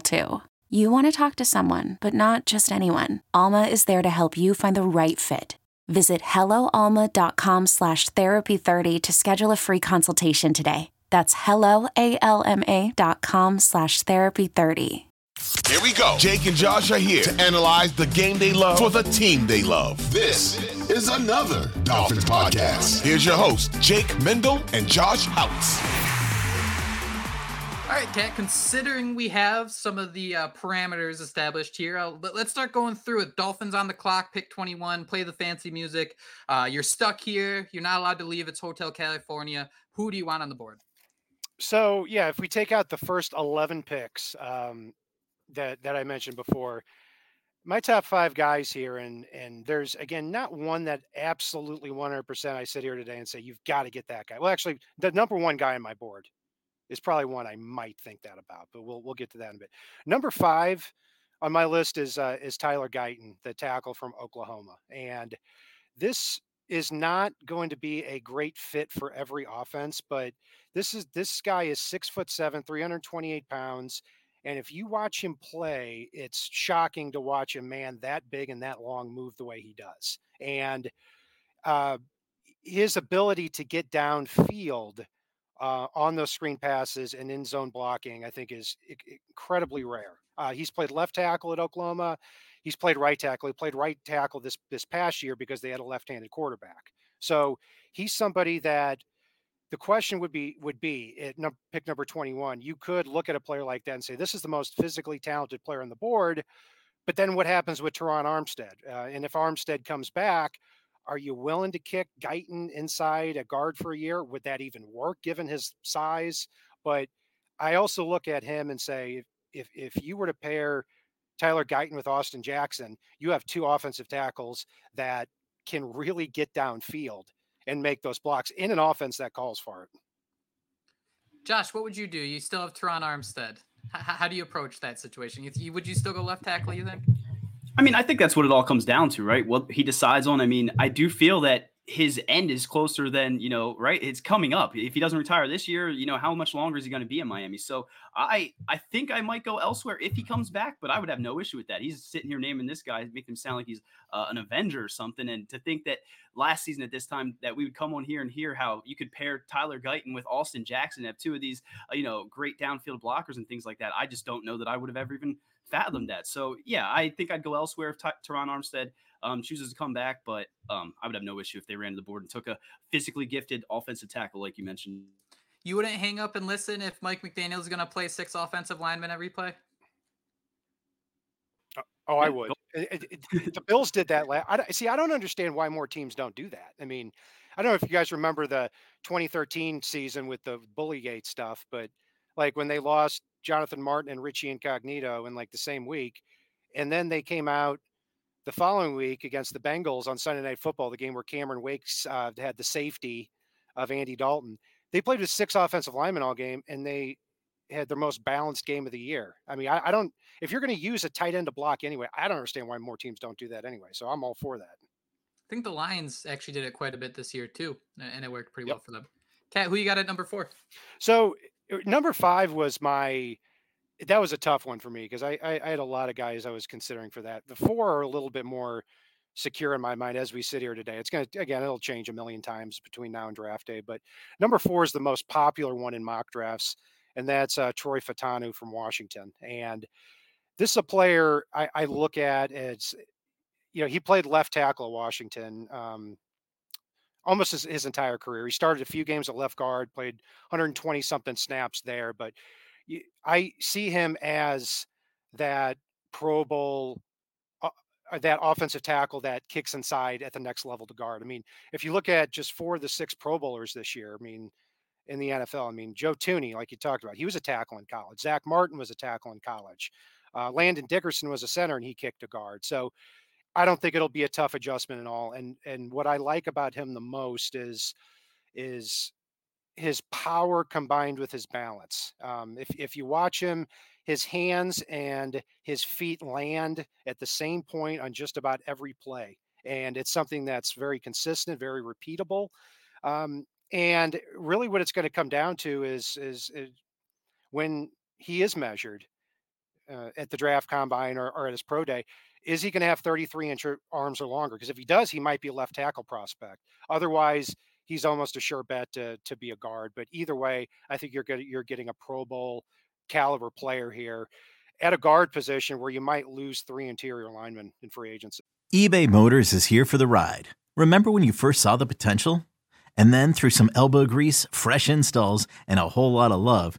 too. You want to talk to someone, but not just anyone. Alma is there to help you find the right fit. Visit helloalma.com slash therapy30 to schedule a free consultation today. That's helloalma.com slash therapy30. Here we go. Jake and Josh are here to analyze the game they love for the team they love. This is another Dolphins podcast. Here's your host, Jake Mendel and Josh Houtz. All right, Cat, considering we have some of the uh, parameters established here, let, us start going through it. Dolphins on the clock, pick 21, play the fancy music. Uh, you're stuck here. You're not allowed to leave. It's Hotel California. Who do you want on the board? So, yeah, if we take out the first 11 picks um, that, that I mentioned before, my top five guys here, and and there's again not one that absolutely 100% I sit here today and say you've got to get that guy. Well, actually, the number one guy on my board is probably one I might think that about, but we'll we'll get to that in a bit. Number five on my list is uh, is Tyler Guyton, the tackle from Oklahoma, and this is not going to be a great fit for every offense, but this is this guy is six foot seven, 328 pounds. And if you watch him play, it's shocking to watch a man that big and that long move the way he does. And uh, his ability to get downfield uh, on those screen passes and in zone blocking, I think is incredibly rare. Uh, he's played left tackle at Oklahoma. He's played right tackle. He played right tackle this this past year because they had a left-handed quarterback. So he's somebody that the question would be would be at no, pick number 21. You could look at a player like that and say this is the most physically talented player on the board. But then what happens with Terron Armstead? Uh, and if Armstead comes back, are you willing to kick Guyton inside a guard for a year? Would that even work given his size? But I also look at him and say, if if you were to pair Tyler Guyton with Austin Jackson, you have two offensive tackles that can really get downfield and make those blocks in an offense that calls for it. Josh, what would you do? You still have Terron Armstead. How do you approach that situation? You, would you still go left tackle? You think? I mean, I think that's what it all comes down to, right? What he decides on. I mean, I do feel that his end is closer than you know right? It's coming up. If he doesn't retire this year you know how much longer is he going to be in miami? So i i think i might go elsewhere if he comes back but i would have no issue with that. He's sitting here naming this guy make him sound like he's uh, an avenger or something. And to think that last season at this time that we would come on here and hear how you could pair tyler guyton with austin jackson have two of these uh, you know great downfield blockers and things like that i just don't know that i would have ever even fathomed that so yeah i think i'd go elsewhere if Ty- Terron armstead um, chooses to come back. But um, I would have no issue if they ran to the board and took a physically gifted offensive tackle, like you mentioned. You wouldn't hang up and listen if Mike McDaniel is going to play six offensive linemen every play. Uh, oh, I would. It, it, it, the Bills did that. Last, I see. I don't understand why more teams don't do that. I mean, I don't know if you guys remember the 2013 season with the Bullygate stuff, but like when they lost Jonathan Martin and Richie Incognito in like the same week, and then they came out the following week against the Bengals on Sunday Night Football, the game where Cameron Wakes uh, had the safety of Andy Dalton, they played with six offensive linemen all game, and they had their most balanced game of the year. I mean, I, I don't. If you're going to use a tight end to block anyway, I don't understand why more teams don't do that anyway. So I'm all for that. I think the Lions actually did it quite a bit this year too, and it worked pretty yep. well for them. Cat, who you got at number four? So number five was my. That was a tough one for me because I, I, I had a lot of guys I was considering for that. The four are a little bit more secure in my mind as we sit here today. It's to, again, it'll change a million times between now and draft day. But number four is the most popular one in mock drafts, and that's uh, Troy Fautanu from Washington. And this is a player I, I, look at as, you know, he played left tackle at Washington um, almost his, his entire career. He started a few games at left guard, played 120 something snaps there, but I see him as that Pro Bowl uh, that offensive tackle that kicks inside at the next level to guard. I mean, if you look at just four of the six Pro Bowlers this year, I mean, in the NFL, I mean, Joe Thuney, like you talked about, he was a tackle in college. Zack Martin was a tackle in college. Uh, Landon Dickerson was a center and he kicked a guard. So I don't think it'll be a tough adjustment at all. And and what I like about him the most is is his power combined with his balance. Um, if if you watch him his hands and his feet land at the same point on just about every play. And it's something that's very consistent, very repeatable. Um, and really, what it's going to come down to is, is, is when he is measured uh, at the draft combine or, or, at his pro day, is he going to have 33 inch arms or longer? Because if he does, he might be a left tackle prospect. Otherwise, he's almost a sure bet to, to be a guard. But either way, I think you're getting you're getting a Pro Bowl caliber player here at a guard position where you might lose three interior linemen in free agency. eBay Motors is here for the ride. Remember when you first saw the potential? And then through some elbow grease, fresh installs, and a whole lot of love,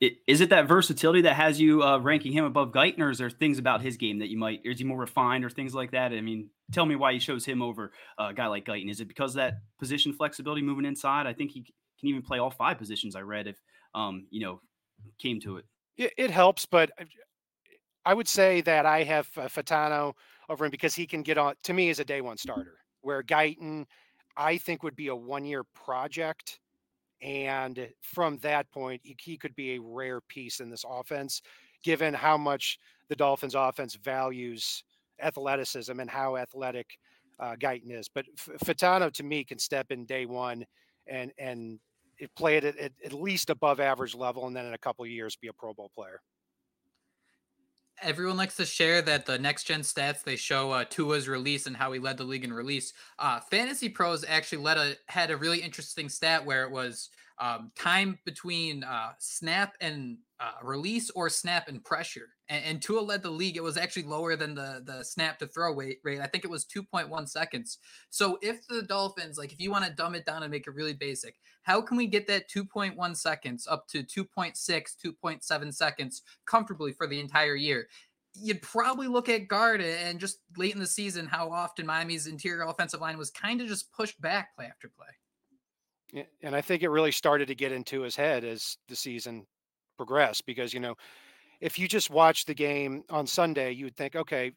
Is it that versatility that has you uh, ranking him above Guyton, or is there things about his game that you might, is he more refined or things like that? I mean, tell me why you chose him over a guy like Guyton. Is it because that position flexibility moving inside? I think he can even play all five positions. I read if um, you know came to it. It, it helps, but I would say that I have uh, Fautanu over him because he can get on to me as a day one starter. Where Guyton, I think, would be a one year project. And from that point, he, could be a rare piece in this offense, given how much the Dolphins offense values athleticism and how athletic uh, Guyton is. But F- Fautanu, to me, can step in day one and and play it at, at, least above average level, and then in a couple years be a Pro Bowl player everyone likes to share that the next gen stats they show uh, Tua's release and how he led the league in release. Uh, FantasyPros actually led a had a really interesting stat where it was um, time between uh, snap and uh, release or snap and pressure. And, and Tua led the league. It was actually lower than the the snap to throw rate. rate. I think it was 2.1 seconds. So if the Dolphins, like if you want to dumb it down and make it really basic, how can we get that 2.1 seconds up to 2.6, 2.7 seconds comfortably for the entire year? You'd probably look at guard and just late in the season how often Miami's interior offensive line was kind of just pushed back play after play. And I think it really started to get into his head as the season progressed because, you know, if you just watch the game on Sunday, you would think, okay,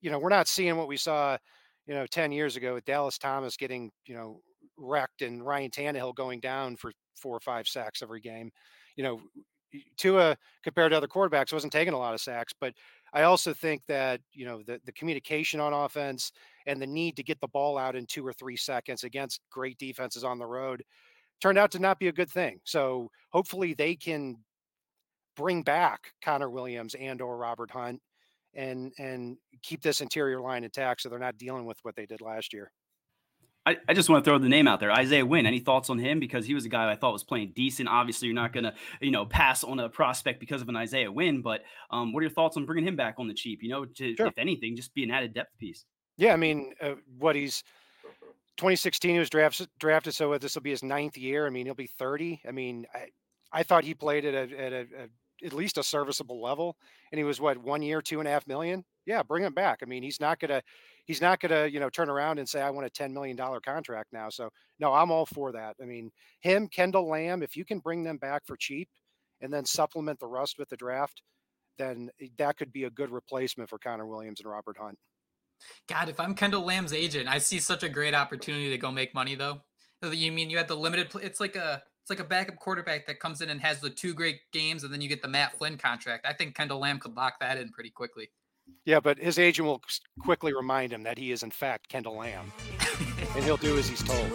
you know, we're not seeing what we saw, you know, 10 years ago with Dallas Thomas getting, you know, wrecked and Ryan Tannehill going down for four or five sacks every game. You know, Tua compared to other quarterbacks wasn't taking a lot of sacks, but I also think that, you know, the, the communication on offense and the need to get the ball out in two or three seconds against great defenses on the road turned out to not be a good thing. So hopefully they can bring back Connor Williams and or Robert Hunt and and keep this interior line intact so they're not dealing with what they did last year. I, I just want to throw the name out there, Isaiah Wynn. Any thoughts on him? Because he was a guy I thought was playing decent. Obviously, you're not going to, you know, pass on a prospect because of an Isaiah Wynn. But um, what are your thoughts on bringing him back on the cheap? You know, to, sure. if anything, just be an added depth piece. Yeah, I mean, uh, what he's 2016 he was drafted drafted, so this will be his ninth year. I mean, he'll be 30. I mean, I, I thought he played at a, at a, a, at least a serviceable level, and he was what one year, two and a half million. Yeah, bring him back. I mean, he's not gonna he's not gonna you know turn around and say I want a 10 million dollar contract now. So no, I'm all for that. I mean, him, Kendall Lamm, if you can bring them back for cheap, and then supplement the rust with the draft, then eh, that could be a good replacement for Connor Williams and Robert Hunt. God, if I'm Kendall Lamm's agent, I see such a great opportunity to go make money though. You mean you had the limited? It's like a it's like a backup quarterback that comes in and has the two great games, and then you get the Matt Flynn contract. I think Kendall Lamm could lock that in pretty quickly. Yeah, but his agent will quickly remind him that he is in fact Kendall Lamm, and he'll do as he's told.